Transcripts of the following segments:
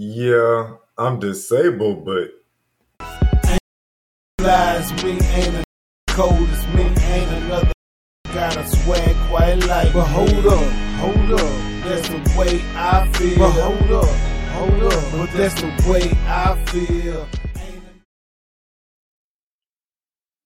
Yeah, I'm disabled, but Lies me ain't a cold as me ain't another got a swag quite like. But hold up, hold up, that's the way I feel. But hold up, hold up, but that's the way I feel.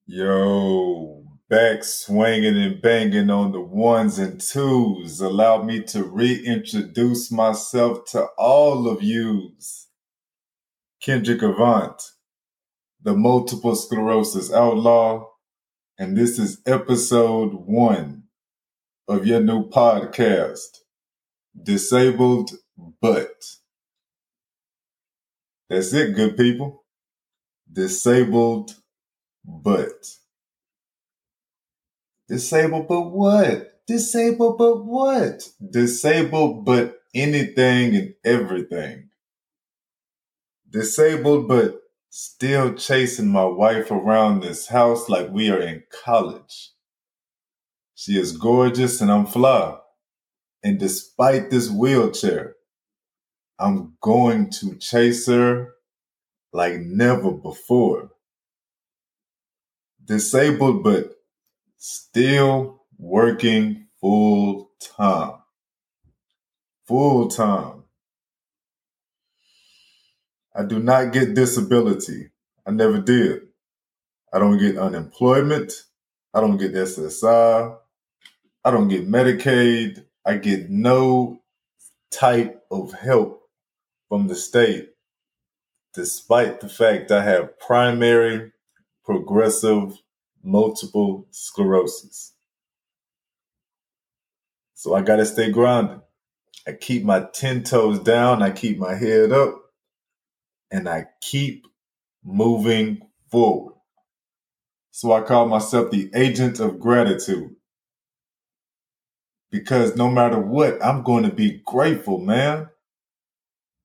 yo, back swinging and banging on the ones and twos. Allow me to reintroduce myself to all of yous. Kendrick Avant, the multiple sclerosis outlaw, and this is episode one of your new podcast, Disabled But. That's it, good people. Disabled but. Disabled but what? Disabled but what? Disabled but anything and everything. Disabled but still chasing my wife around this house like we are in college. She is gorgeous and I'm fly. And despite this wheelchair, I'm going to chase her like never before. Disabled, but still working full time. Full time. I do not get disability. I never did. I don't get unemployment. I don't get SSI. I don't get Medicaid. I get no type of help from the state, despite the fact I have primary progressive multiple sclerosis. So I got to stay grounded. I keep my 10 toes down, I keep my head up, and I keep moving forward. So I call myself the agent of gratitude. Because no matter what, I'm going to be grateful, man.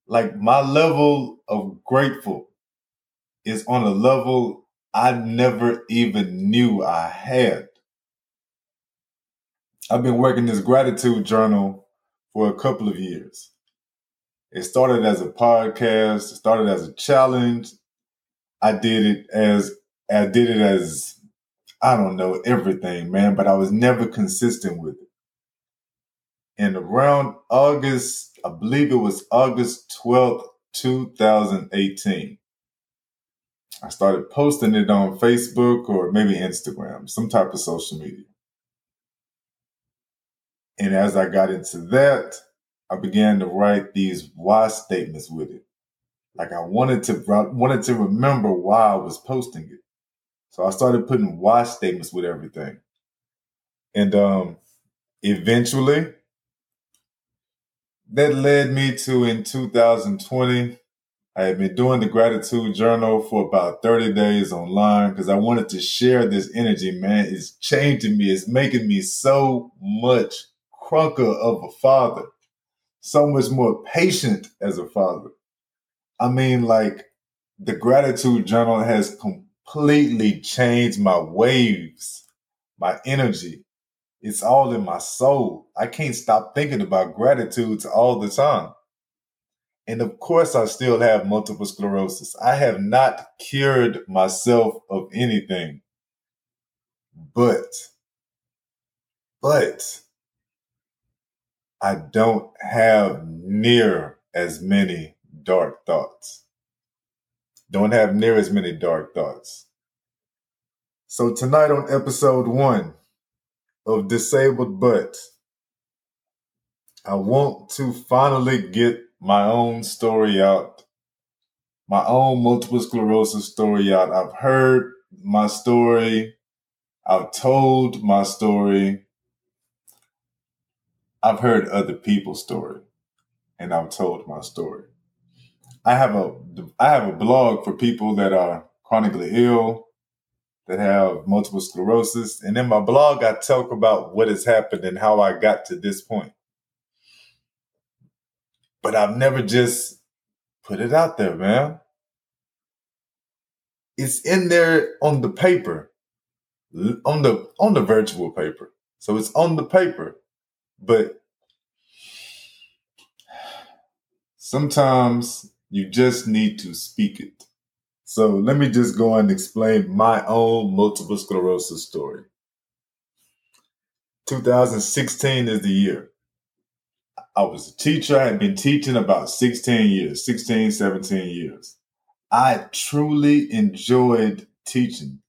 Like my level of grateful is on a level I never even knew I had. I've been working this gratitude journal for a couple of years. It started as a podcast, it started as a challenge. I did it as I did it as I don't know everything, man, but I was never consistent with it. And around August, I believe it was August 12th, 2018, I started posting it on Facebook or maybe Instagram, some type of social media. And as I got into that, I began to write these why statements with it. Like I wanted to wanted to remember why I was posting it. So I started putting why statements with everything. And um eventually that led me to in 2020 I had been doing the gratitude journal for about 30 days online because I wanted to share this energy, man. It's changing me. It's making me so much crunker of a father, so much more patient as a father. I mean, like the gratitude journal has completely changed my waves, my energy. It's all in my soul. I can't stop thinking about gratitude all the time. And of course, I still have multiple sclerosis. I have not cured myself of anything. But, but, I don't have near as many dark thoughts. Don't have near as many dark thoughts. So tonight on episode one of Disabled But, I want to finally get my own story out, my own multiple sclerosis story out. I've heard my story. I've told my story. I've heard other people's story and I've told my story. I have a I have a blog for people that are chronically ill, that have multiple sclerosis, and in my blog I talk about what has happened and how I got to this point but I've never just put it out there, man. It's in there on the paper, on the on the virtual paper. So it's on the paper, but sometimes You just need to speak it. So let me just go and explain my own multiple sclerosis story. 2016 is the year. I was a teacher. I had been teaching about 16 years, 16, 17 years. I truly enjoyed teaching.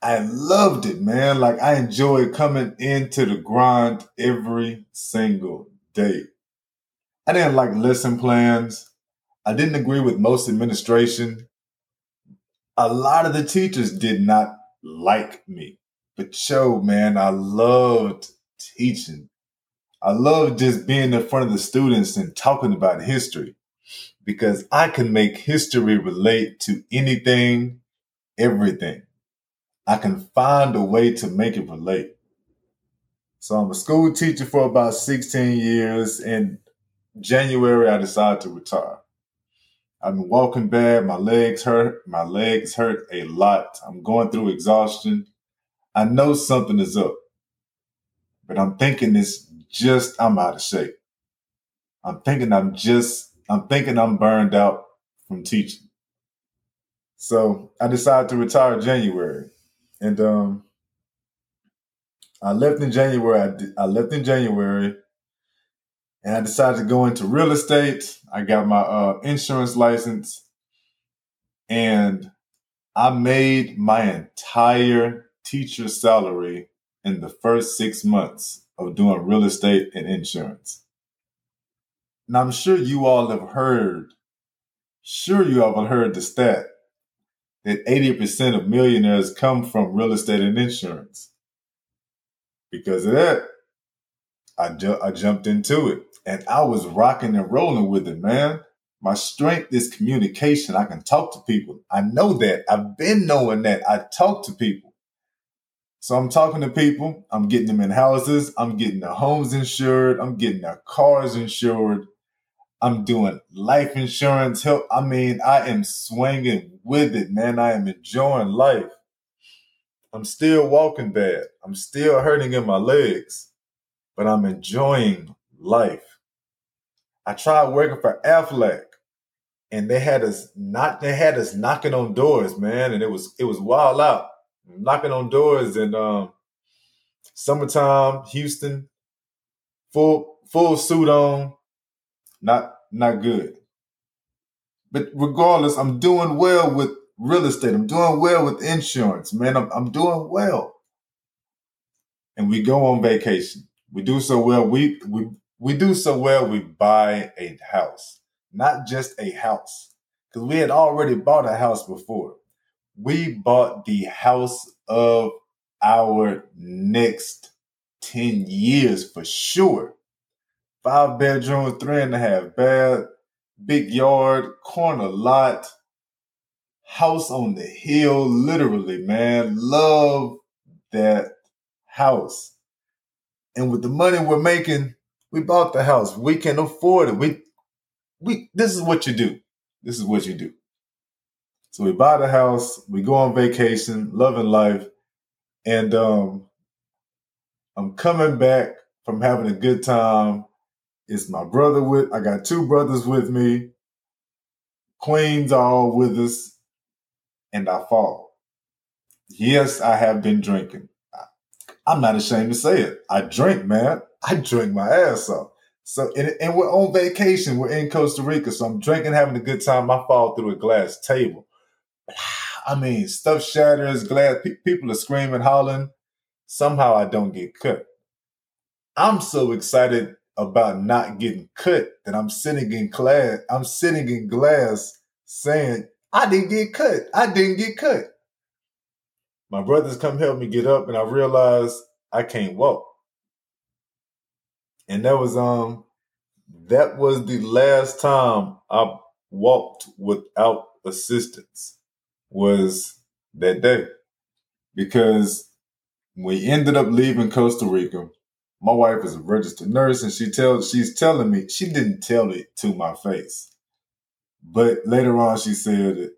I loved it, man. Like I enjoyed coming into the grind every single day. I didn't like lesson plans. I didn't agree with most administration. A lot of the teachers did not like me. But show, man, I loved teaching. I love just being in front of the students and talking about history because I can make history relate to anything, everything. I can find a way to make it relate. So I'm a school teacher for about 16 years. In January, I decided to retire. I've been walking bad. My legs hurt. My legs hurt a lot. I'm going through exhaustion. I know something is up, but I'm thinking it's just I'm out of shape. I'm thinking I'm just I'm thinking I'm burned out from teaching. So I decided to retire January, and um, I left in January. I, I left in January, and I decided to go into real estate. I got my uh, insurance license, and I made my entire teacher salary in the first six months of doing real estate and insurance. Now, I'm sure you all have heard, sure you all have heard the stat that 80% of millionaires come from real estate and insurance. Because of that, I, ju- I jumped into it and I was rocking and rolling with it, man. My strength is communication. I can talk to people. I know that. I've been knowing that. I talk to people. So I'm talking to people, I'm getting them in houses, I'm getting their homes insured, I'm getting their cars insured, I'm doing life insurance help. I mean, I am swinging with it, man. I am enjoying life. I'm still walking bad. I'm still hurting in my legs, but I'm enjoying life. I tried working for Aflac and they had us not they had us knocking on doors, man, and it was it was wild out knocking on doors in um, summertime, Houston, full full suit on, not not good. But regardless, I'm doing well with real estate. I'm doing well with insurance, man. I'm, I'm doing well. And we go on vacation. We do so well. We we we do so well. We buy a house, not just a house, because we had already bought a house before we bought the house of our next 10 years for sure. Five bedroom, three and a half bath, big yard, corner lot, house on the hill, literally, man. Love that house. And with the money we're making, we bought the house. We can afford it. We we this is what you do. This is what you do. So we buy the house, we go on vacation, loving life, and um, I'm coming back from having a good time. It's my brother with I got two brothers with me. Queens are all with us, and I fall. Yes, I have been drinking. I'm not ashamed to say it. I drink, man. I drink my ass off. So, and, and, we're on vacation. We're in Costa Rica. So I'm drinking, having a good time. I fall through a glass table. I mean, stuff shatters, glass, pe- people are screaming, hollering. Somehow I don't get cut. I'm so excited about not getting cut that I'm sitting in class, I'm sitting in glass saying, I didn't get cut. I didn't get cut. My brothers come help me get up and I realized I can't walk. And that was um that was the last time I walked without assistance was that day because we ended up leaving Costa Rica. My wife is a registered nurse and she tells she's telling me she didn't tell it to my face. But later on she said it.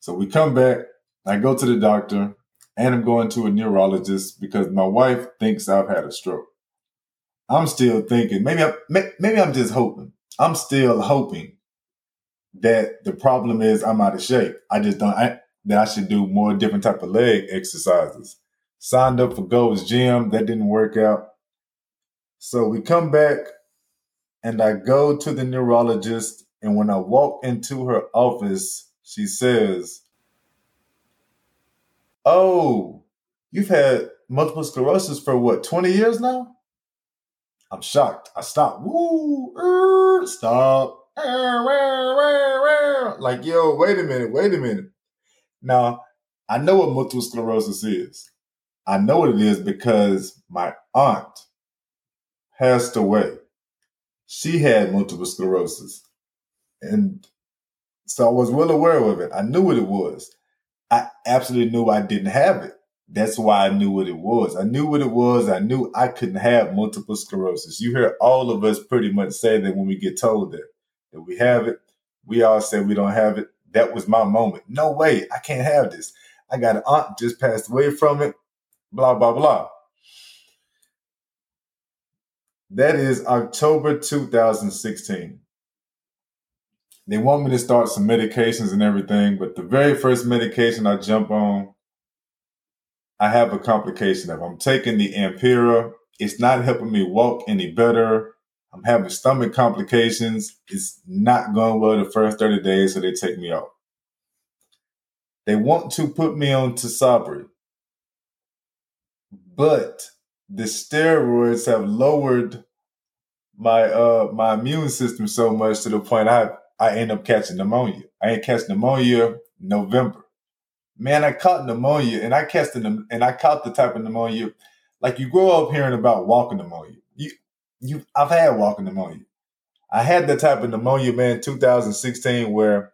So we come back, I go to the doctor, and I'm going to a neurologist because my wife thinks I've had a stroke. I'm still thinking maybe I, maybe I'm just hoping. I'm still hoping that the problem is I'm out of shape. I just don't. I, that I should do more different type of leg exercises. Signed up for Gold's Gym. That didn't work out. So we come back and I go to the neurologist. And when I walk into her office, she says, Oh, you've had multiple sclerosis for what, 20 years now? I'm shocked. I stop. Woo, er, stop. Like, yo, wait a minute, wait a minute. Now, I know what multiple sclerosis is. I know what it is because my aunt passed away. She had multiple sclerosis. And so I was well aware of it. I knew what it was. I absolutely knew I didn't have it. That's why I knew what it was. I knew what it was. I knew I couldn't have multiple sclerosis. You hear all of us pretty much say that when we get told that, that we have it. We all say we don't have it. That was my moment. No way. I can't have this. I got an aunt just passed away from it. Blah, blah, blah. That is October 2016. They want me to start some medications and everything, but the very first medication I jump on, I have a complication of. I'm taking the Ampyra. It's not helping me walk any better. I'm having stomach complications. It's not going well the first 30 days, so they take me off. They want to put me on Tysabri, but the steroids have lowered my uh my immune system so much to the point I I end up catching pneumonia. I ain't catch pneumonia November. Man, I caught pneumonia and I catch the and I caught the type of pneumonia like you grow up hearing about walking pneumonia. You I've had walking pneumonia. I had the type of pneumonia, man, 2016, where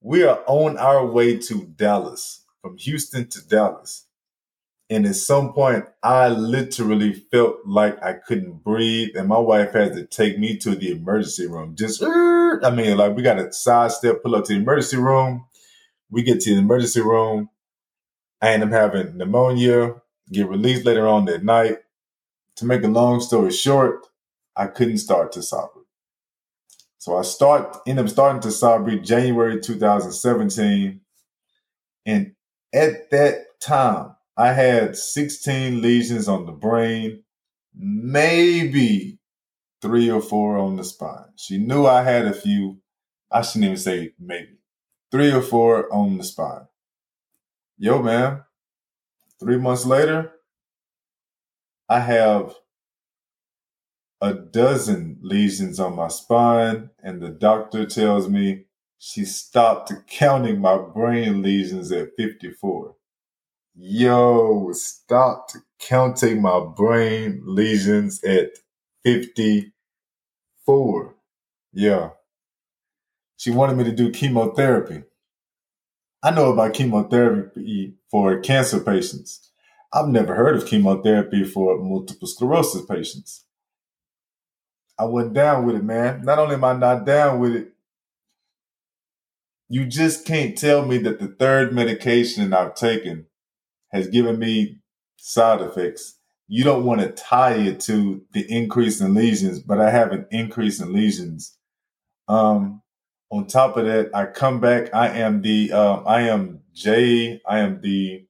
we are on our way to Dallas, from Houston to Dallas. And at some point, I literally felt like I couldn't breathe, and my wife had to take me to the emergency room. Just, I mean, like we got to sidestep, pull up to the emergency room. We get to the emergency room. I end up having pneumonia, get released later on that night. To make a long story short, I couldn't start to Tysabri. So I start, end up starting to Tysabri January 2017. And at that time, I had 16 lesions on the brain, maybe three or four on the spine. She knew I had a few. I shouldn't even say maybe. Three or four on the spine. Yo, man, three months later, I have a dozen lesions on my spine, and the doctor tells me she stopped counting my brain lesions at 54. Yo, stopped counting my brain lesions at 54. Yeah. She wanted me to do chemotherapy. I know about chemotherapy for cancer patients. I've never heard of chemotherapy for multiple sclerosis patients. I went down with it, man. Not only am I not down with it, you just can't tell me that the third medication I've taken has given me side effects. You don't want to tie it to the increase in lesions, but I have an increase in lesions. Um, on top of that, I come back. I am the um, I am J. I am the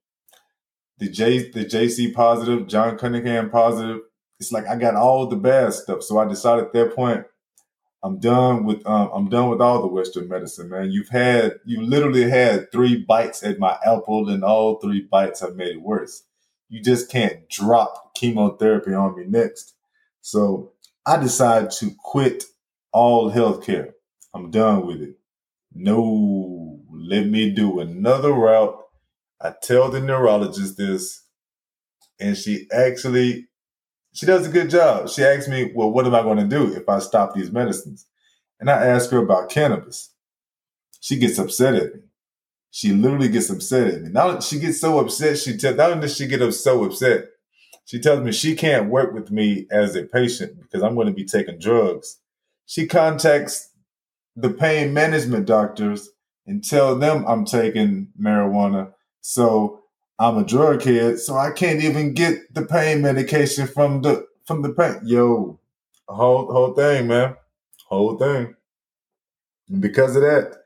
the J the JC positive, John Cunningham positive. It's like I got all the bad stuff. So I decided at that point, I'm done with um, I'm done with all the Western medicine, man. You've had you literally had three bites at my apple, and all three bites have made it worse. You just can't drop chemotherapy on me next. So I decided to quit all healthcare. I'm done with it. No, let me do another route. I tell the neurologist this, and she actually she does a good job. She asks me, well, what am I going to do if I stop these medicines? And I ask her about cannabis. She gets upset at me. She literally gets upset at me. Now she gets so upset, she tells not only does she get so upset, she tells me she can't work with me as a patient because I'm going to be taking drugs. She contacts the pain management doctors and tell them I'm taking marijuana. So I'm a drug head, so I can't even get the pain medication from the from the pain. Yo, whole whole thing, man, whole thing. And because of that,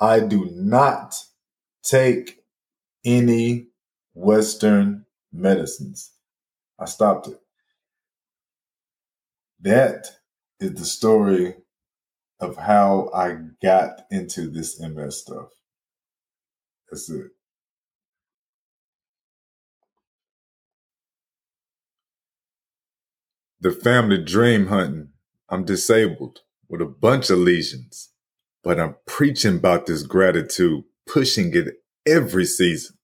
I do not take any Western medicines. I stopped it. That is the story of how I got into this MS stuff. That's it. The family dream hunting. I'm disabled with a bunch of lesions, but I'm preaching about this gratitude, pushing it every season.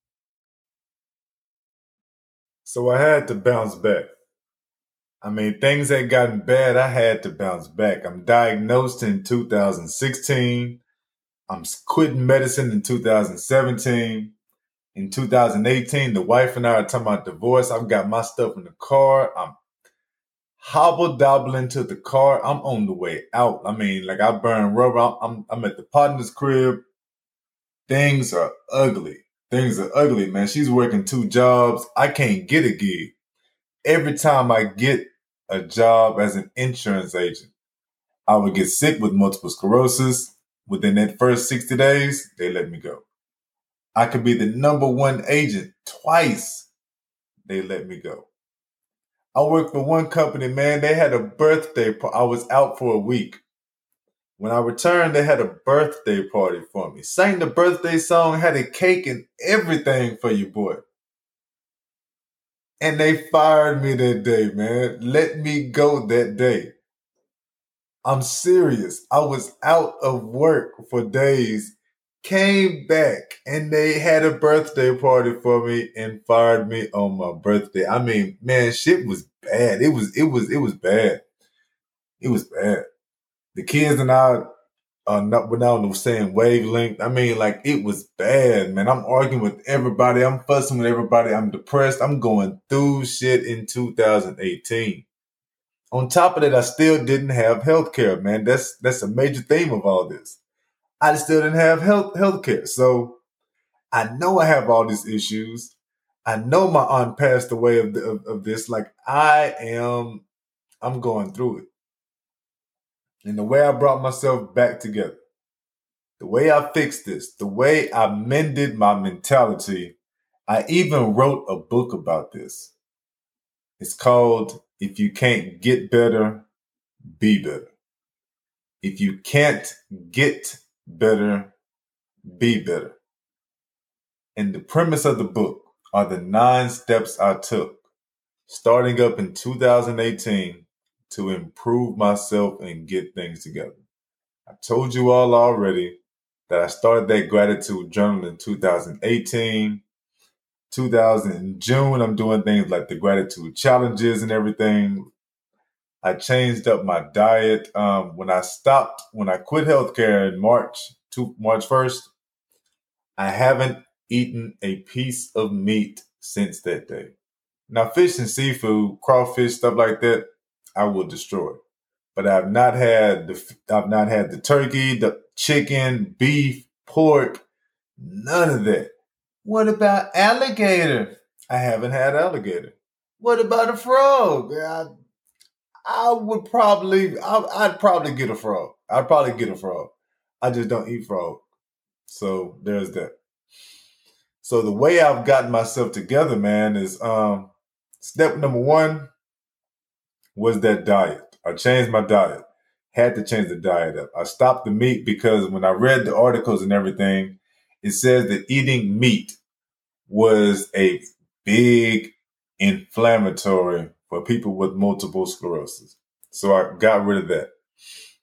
So I had to bounce back. I mean, things had gotten bad. I had to bounce back. I'm diagnosed in 2016. I'm quitting medicine in 2017. In 2018, the wife and I are talking about divorce. I've got my stuff in the car. I'm hobble dobbling to the car. I'm on the way out. I mean, like I burn rubber. I'm, I'm at the partner's crib. Things are ugly. Things are ugly, man. She's working two jobs. I can't get a gig every time I get a job as an insurance agent, I would get sick with multiple sclerosis. Within that first 60 days, they let me go. I could be the number one agent twice. They let me go. I worked for one company, man. They had a birthday. I was out for a week. When I returned, they had a birthday party for me. Sang the birthday song, had a cake and everything for you, boy. And they fired me that day, man. Let me go that day. I'm serious. I was out of work for days, came back, and they had a birthday party for me and fired me on my birthday. I mean, man, shit was bad. It was, it was, it was bad. It was bad. The kids and I uh, not, we're not on the same wavelength. I mean, like it was bad, man. I'm arguing with everybody. I'm fussing with everybody. I'm depressed. I'm going through shit in 2018. On top of that, I still didn't have health care, man. That's that's a major theme of all this. I still didn't have health health care. So I know I have all these issues. I know my aunt passed away of, the, of, of this. Like I am, I'm going through it and the way I brought myself back together, the way I fixed this, the way I mended my mentality, I even wrote a book about this. It's called If You Can't Get Better, Be Better. If you can't get better, be better. And the premise of the book are the nine steps I took starting up in 2018 to improve myself and get things together. I told you all already that I started that gratitude journal in 2018. 2000 in June, I'm doing things like the gratitude challenges and everything. I changed up my diet. Um, when I stopped, when I quit healthcare in March, to March 1st, I haven't eaten a piece of meat since that day. Now, fish and seafood, crawfish, stuff like that, I will destroy. But I've not had the I've not had the turkey, the chicken, beef, pork, none of that. What about alligator? I haven't had alligator. What about a frog? I, I would probably I, I'd probably get a frog. I'd probably get a frog. I just don't eat frog. So there's that. So the way I've gotten myself together, man, is um step number one, was that diet. I changed my diet. Had to change the diet up. I stopped the meat because when I read the articles and everything, it says that eating meat was a big inflammatory for people with multiple sclerosis. So I got rid of that.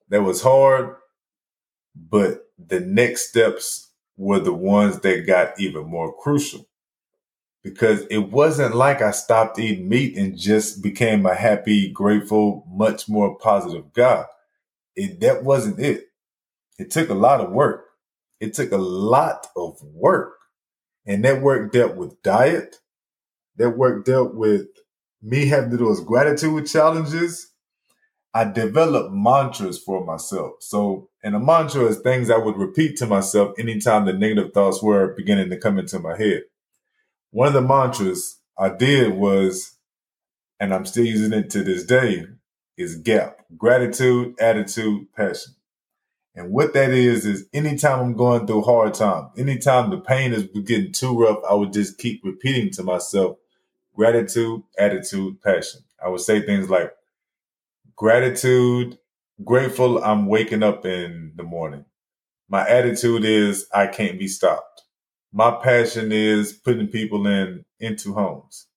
That was hard, but the next steps were the ones that got even more crucial because it wasn't like I stopped eating meat and just became a happy, grateful, much more positive guy. It, that wasn't it. It took a lot of work. It took a lot of work. And that work dealt with diet. That work dealt with me having to do those gratitude challenges. I developed mantras for myself. So, and a mantra is things I would repeat to myself anytime the negative thoughts were beginning to come into my head one of the mantras I did was, and I'm still using it to this day, is GAP gratitude, attitude, passion. And what that is, is anytime I'm going through hard time, anytime the pain is getting too rough, I would just keep repeating to myself, gratitude, attitude, passion. I would say things like gratitude, grateful I'm waking up in the morning. My attitude is I can't be stopped. My passion is putting people in into homes.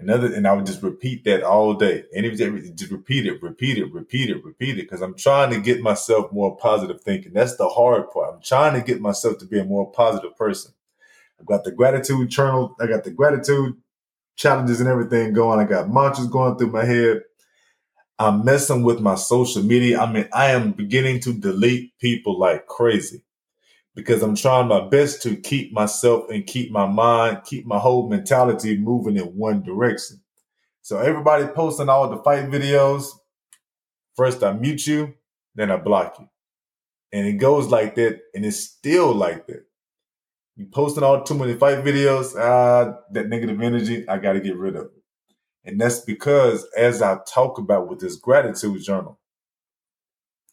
Another, and I would just repeat that all day. And was just repeat it, repeat it, repeat it, repeat it, because I'm trying to get myself more positive thinking. That's the hard part. I'm trying to get myself to be a more positive person. I've got the gratitude journal. I got the gratitude challenges and everything going. I got mantras going through my head. I'm messing with my social media. I mean, I am beginning to delete people like crazy because I'm trying my best to keep myself and keep my mind, keep my whole mentality moving in one direction. So everybody posting all the fight videos. First I mute you, then I block you. And it goes like that, and it's still like that. You posting all too many fight videos, ah, that negative energy, I gotta get rid of it. And that's because as I talk about with this gratitude journal,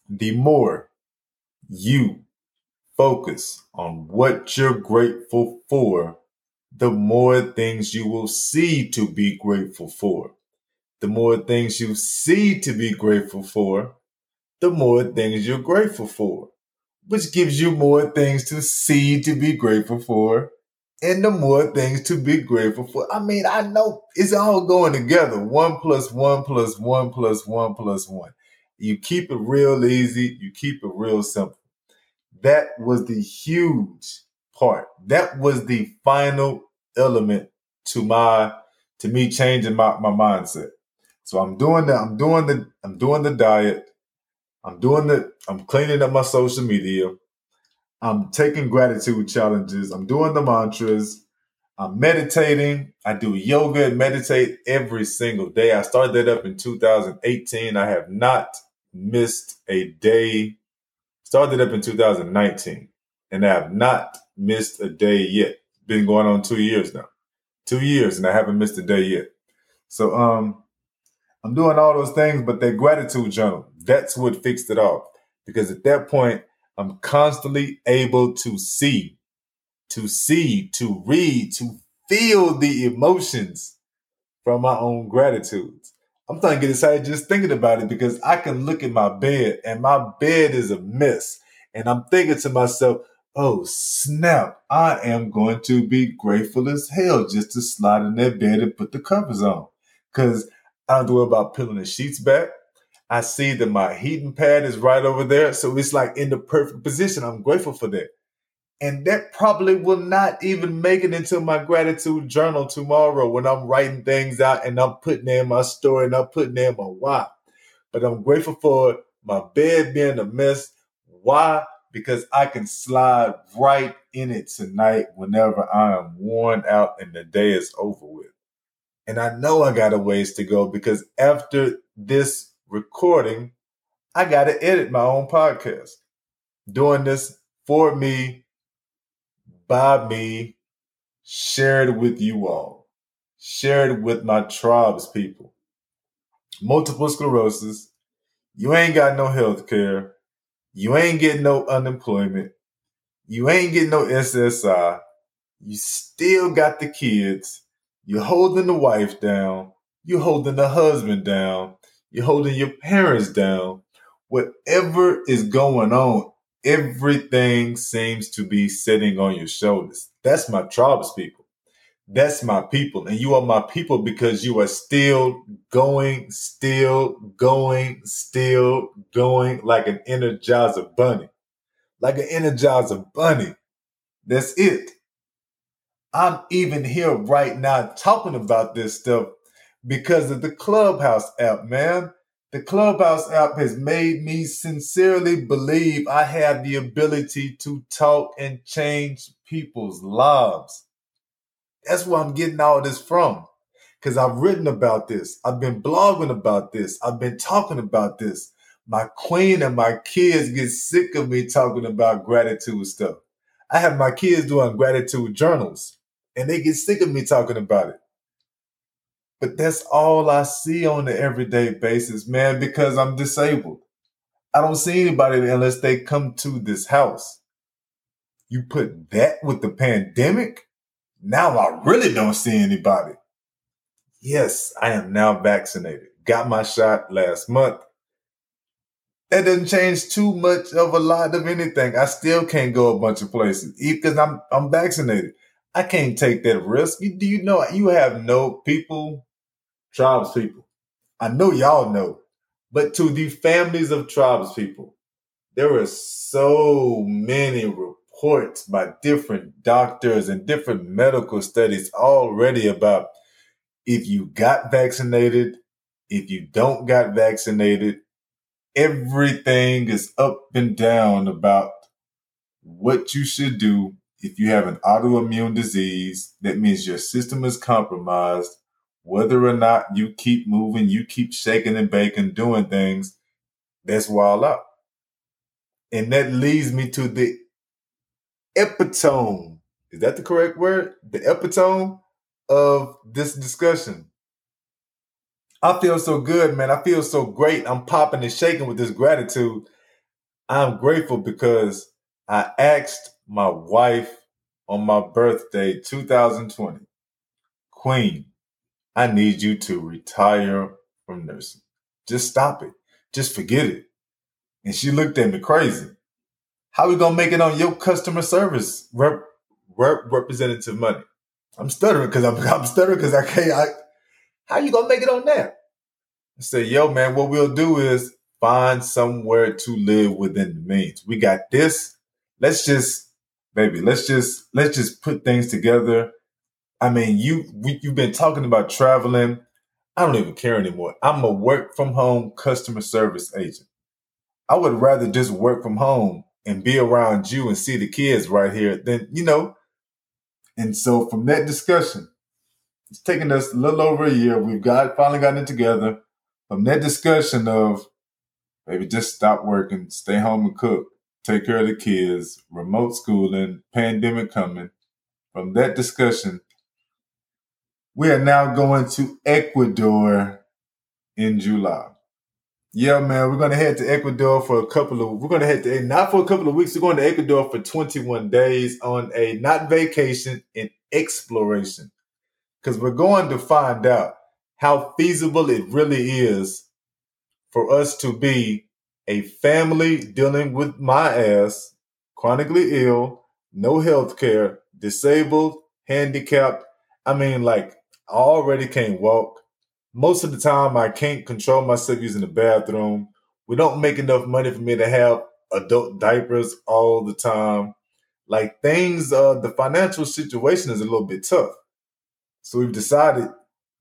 the more you focus on what you're grateful for, the more things you will see to be grateful for. The more things you see to be grateful for, the more things you're grateful for, which gives you more things to see to be grateful for, and the more things to be grateful for. I mean, I know it's all going together. One plus one plus one plus one plus one. You keep it real easy, you keep it real simple. That was the huge part. That was the final element to my to me changing my, my mindset. So I'm doing the I'm doing the I'm doing the diet. I'm doing the I'm cleaning up my social media. I'm taking gratitude challenges. I'm doing the mantras. I'm meditating. I do yoga and meditate every single day. I started that up in 2018. I have not missed a day Started up in 2019 and I have not missed a day yet. Been going on two years now. Two years and I haven't missed a day yet. So um I'm doing all those things, but that gratitude journal, that's what fixed it all. Because at that point, I'm constantly able to see, to see, to read, to feel the emotions from my own gratitudes. I'm starting to get excited just thinking about it because I can look at my bed and my bed is a mess. And I'm thinking to myself, oh snap, I am going to be grateful as hell just to slide in that bed and put the covers on. Cause I don't worry about peeling the sheets back. I see that my heating pad is right over there. So it's like in the perfect position. I'm grateful for that. And that probably will not even make it into my gratitude journal tomorrow when I'm writing things out and I'm putting in my story and I'm putting in my why. But I'm grateful for my bed being a mess. Why? Because I can slide right in it tonight whenever I am worn out and the day is over with. And I know I got a ways to go because after this recording, I got to edit my own podcast. Doing this for me by me, shared with you all, shared with my tribes people. Multiple sclerosis, you ain't got no health care, you ain't getting no unemployment, you ain't getting no SSI, you still got the kids, you're holding the wife down, you're holding the husband down, you're holding your parents down. Whatever is going on everything seems to be sitting on your shoulders. That's my tribes people. That's my people. And you are my people because you are still going, still going, still going like an energizer bunny. Like an energizer bunny. That's it. I'm even here right now talking about this stuff because of the Clubhouse app, man. The Clubhouse app has made me sincerely believe I have the ability to talk and change people's lives. That's where I'm getting all this from. Because I've written about this. I've been blogging about this. I've been talking about this. My queen and my kids get sick of me talking about gratitude stuff. I have my kids doing gratitude journals and they get sick of me talking about it. But that's all I see on the everyday basis, man, because I'm disabled. I don't see anybody unless they come to this house. You put that with the pandemic. Now I really don't see anybody. Yes, I am now vaccinated. Got my shot last month. That doesn't change too much of a lot of anything. I still can't go a bunch of places because I'm I'm vaccinated. I can't take that risk. Do you know you have no people, tribes people. I know y'all know, but to the families of tribes people, there are so many reports by different doctors and different medical studies already about if you got vaccinated, if you don't got vaccinated, everything is up and down about what you should do if you have an autoimmune disease. That means your system is compromised. Whether or not you keep moving, you keep shaking and baking, doing things, that's wild up. And that leads me to the epitome. Is that the correct word? The epitome of this discussion. I feel so good, man. I feel so great. I'm popping and shaking with this gratitude. I'm grateful because I asked my wife on my birthday, 2020, Queen, I need you to retire from nursing. Just stop it. Just forget it. And she looked at me crazy. How we gonna make it on your customer service rep, rep, representative money? I'm stuttering because I'm, I'm stuttering because I can't. I, how you gonna make it on that? I said, yo, man, what we'll do is find somewhere to live within the means. We got this. Let's just, baby, let's just let's just put things together. I mean, you we, you've been talking about traveling. I don't even care anymore. I'm a work from home customer service agent. I would rather just work from home and be around you and see the kids right here than, you know. And so from that discussion, it's taken us a little over a year. We've got finally gotten it together. From that discussion of maybe just stop working, stay home and cook, take care of the kids, remote schooling, pandemic coming. From that discussion, we are now going to Ecuador in July. Yeah, man, we're gonna head to Ecuador for a couple of. We're gonna head to eh, not for a couple of weeks. We're going to Ecuador for 21 days on a not vacation, an exploration, because we're going to find out how feasible it really is for us to be a family dealing with my ass, chronically ill, no health care, disabled, handicapped. I mean, like, I already can't walk. Most of the time, I can't control myself using the bathroom. We don't make enough money for me to have adult diapers all the time. Like things, uh, the financial situation is a little bit tough. So we've decided,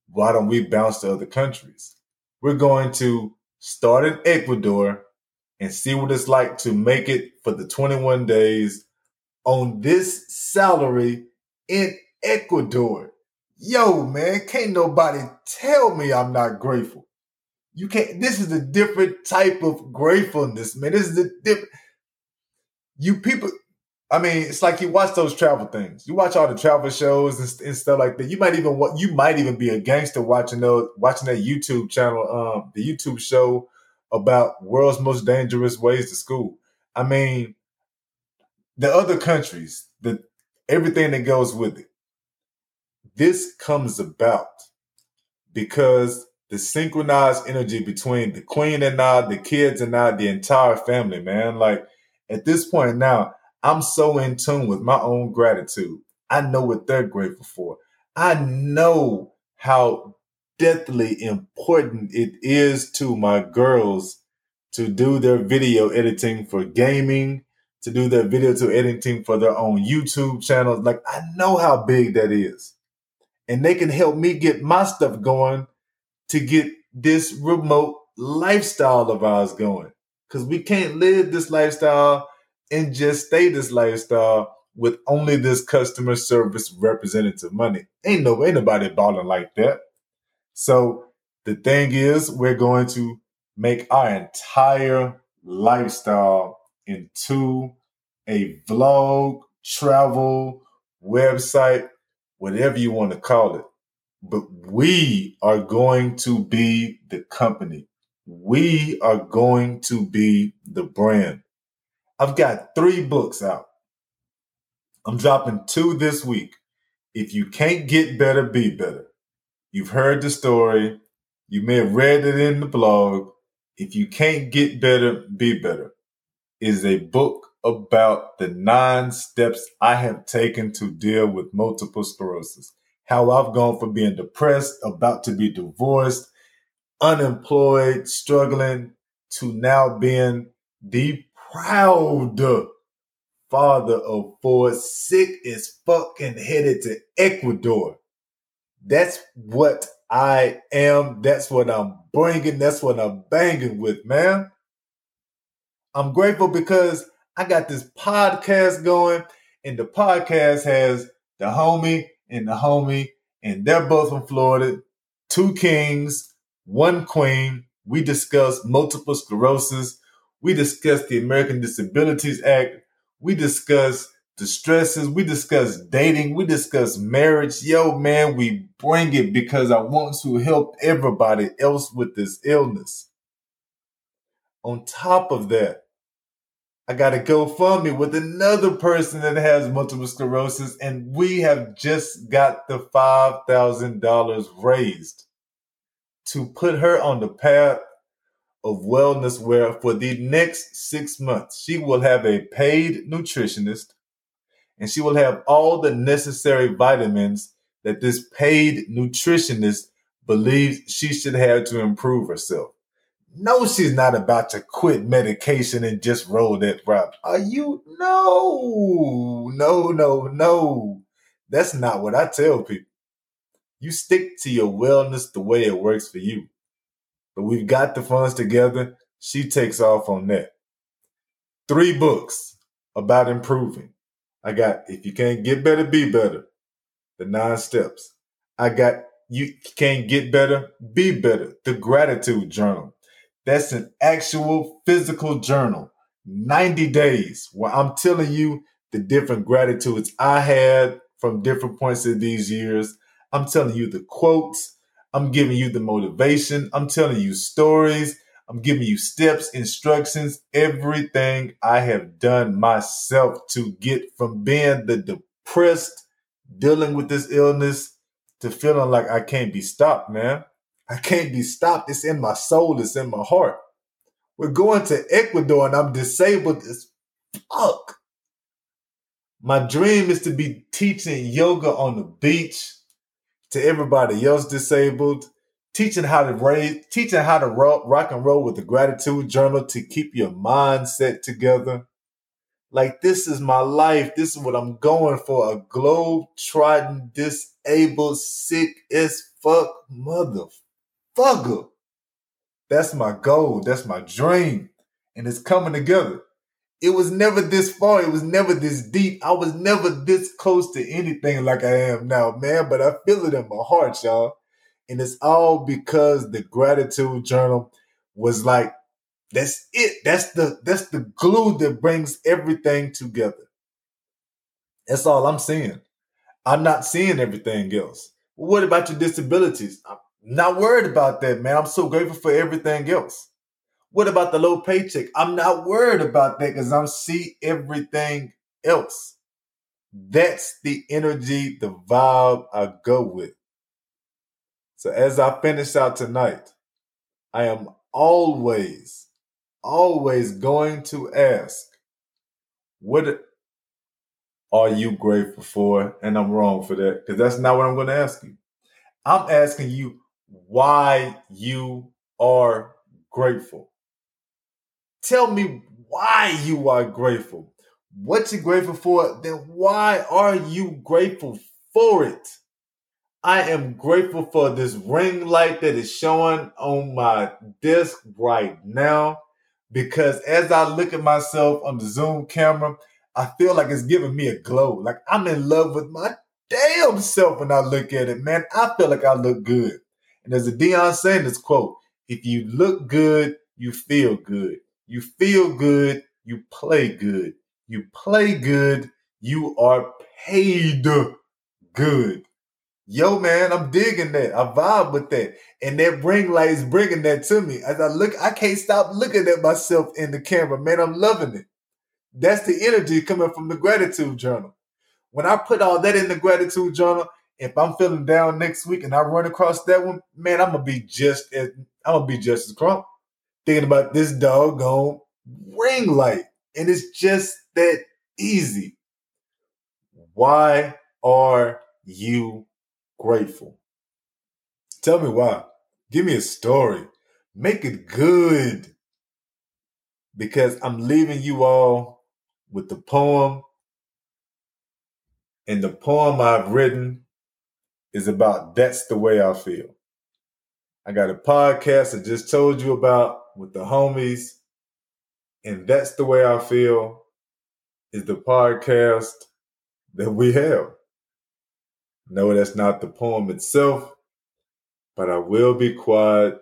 why don't we bounce to other countries? We're going to start in Ecuador and see what it's like to make it for the 21 days on this salary in Ecuador yo, man, can't nobody tell me I'm not grateful. You can't, this is a different type of gratefulness, man. This is a different, you people, I mean, it's like you watch those travel things. You watch all the travel shows and, and stuff like that. You might even what you might even be a gangster watching those watching that YouTube channel, um, the YouTube show about world's most dangerous ways to school. I mean, the other countries, the everything that goes with it. This comes about because the synchronized energy between the queen and I, the kids and I, the entire family, man. Like at this point now, I'm so in tune with my own gratitude. I know what they're grateful for. I know how deathly important it is to my girls to do their video editing for gaming, to do their video to editing for their own YouTube channels. Like I know how big that is and they can help me get my stuff going to get this remote lifestyle of ours going. Because we can't live this lifestyle and just stay this lifestyle with only this customer service representative money. Ain't no ain't nobody balling like that. So the thing is, we're going to make our entire lifestyle into a vlog, travel, website, whatever you want to call it. But we are going to be the company. We are going to be the brand. I've got three books out. I'm dropping two this week. If you can't get better, be better. You've heard the story. You may have read it in the blog. If you can't get better, be better is a book about the nine steps I have taken to deal with multiple sclerosis. How I've gone from being depressed, about to be divorced, unemployed, struggling, to now being the proud father of four, sick as fucking headed to Ecuador. That's what I am. That's what I'm bringing. That's what I'm banging with, man. I'm grateful because I got this podcast going, and the podcast has the homie and the homie, and they're both from Florida. Two kings, one queen. We discuss multiple sclerosis. We discuss the American Disabilities Act. We discuss the stresses. We discuss dating. We discuss marriage. Yo, man, we bring it because I want to help everybody else with this illness. On top of that, I got a GoFundMe with another person that has multiple sclerosis, and we have just got the $5,000 raised to put her on the path of wellness where for the next six months, she will have a paid nutritionist and she will have all the necessary vitamins that this paid nutritionist believes she should have to improve herself. No, she's not about to quit medication and just roll that route. Are you? No, no, no, no. That's not what I tell people. You stick to your wellness the way it works for you. But we've got the funds together. She takes off on that. Three books about improving. I got If You Can't Get Better, Be Better. The nine steps. I got You Can't Get Better, Be Better. The Gratitude Journal. That's an actual physical journal. 90 days where I'm telling you the different gratitudes I had from different points of these years. I'm telling you the quotes. I'm giving you the motivation. I'm telling you stories. I'm giving you steps, instructions, everything I have done myself to get from being the depressed, dealing with this illness to feeling like I can't be stopped, man. I can't be stopped. It's in my soul. It's in my heart. We're going to Ecuador and I'm disabled as fuck. My dream is to be teaching yoga on the beach to everybody else disabled, teaching how to raise, teaching how to rock, rock and roll with the gratitude journal to keep your mindset together. Like this is my life. This is what I'm going for. A globe trotting, disabled, sick as fuck motherfucker That's my goal. That's my dream. And it's coming together. It was never this far. It was never this deep. I was never this close to anything like I am now, man. But I feel it in my heart, y'all. And it's all because the gratitude journal was like, that's it. That's the that's the glue that brings everything together. That's all I'm seeing. I'm not seeing everything else. What about your disabilities? Not worried about that, man. I'm so grateful for everything else. What about the low paycheck? I'm not worried about that because I'm see everything else. That's the energy, the vibe I go with. So as I finish out tonight, I am always, always going to ask, what are you grateful for? And I'm wrong for that because that's not what I'm going to ask you. I'm asking you, why you are grateful. Tell me why you are grateful. What you're grateful for, then why are you grateful for it? I am grateful for this ring light that is showing on my desk right now because as I look at myself on the Zoom camera, I feel like it's giving me a glow. Like I'm in love with my damn self when I look at it, man. I feel like I look good. And there's a Deion Sanders quote if you look good, you feel good. You feel good, you play good. You play good, you are paid good. Yo, man, I'm digging that. I vibe with that. And that ring light is bringing that to me. As I look, I can't stop looking at myself in the camera. Man, I'm loving it. That's the energy coming from the gratitude journal. When I put all that in the gratitude journal, if I'm feeling down next week and I run across that one, man, I'm gonna be just as I'm gonna be just as crump. Thinking about this doggone ring light. And it's just that easy. Why are you grateful? Tell me why. Give me a story. Make it good. Because I'm leaving you all with the poem. And the poem I've written is about That's the Way I Feel. I got a podcast I just told you about with the homies. And That's the Way I Feel is the podcast that we have. No, that's not the poem itself, but I will be quiet.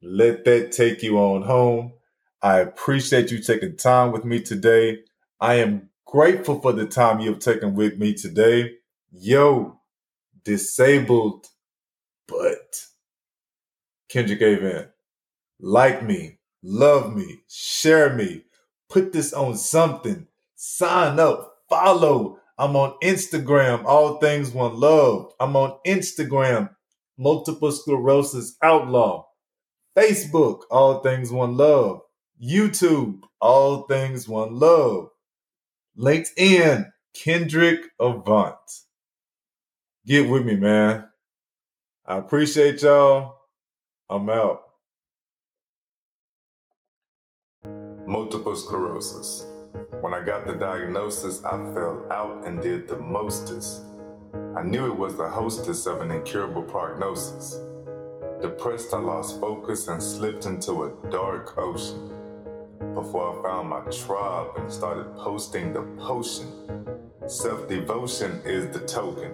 Let that take you on home. I appreciate you taking time with me today. I am grateful for the time you've taken with me today. Yo, disabled, but Kendrick in. Like me, love me, share me, put this on something, sign up, follow. I'm on Instagram, All Things One Love. I'm on Instagram, Multiple Sclerosis Outlaw. Facebook, All Things One Love. YouTube, All Things One Love. LinkedIn, Kendrick Avant. Get with me, man. I appreciate y'all. I'm out. Multiple sclerosis. When I got the diagnosis, I fell out and did the mostest. I knew it was the hostess of an incurable prognosis. Depressed, I lost focus and slipped into a dark ocean. Before I found my tribe and started posting the potion. Self devotion is the token.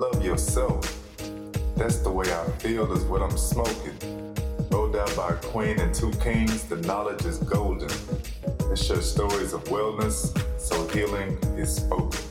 Love yourself. That's the way I feel, is what I'm smoking. Rolled out by a queen and two kings, the knowledge is golden. It shares stories of wellness, so healing is spoken.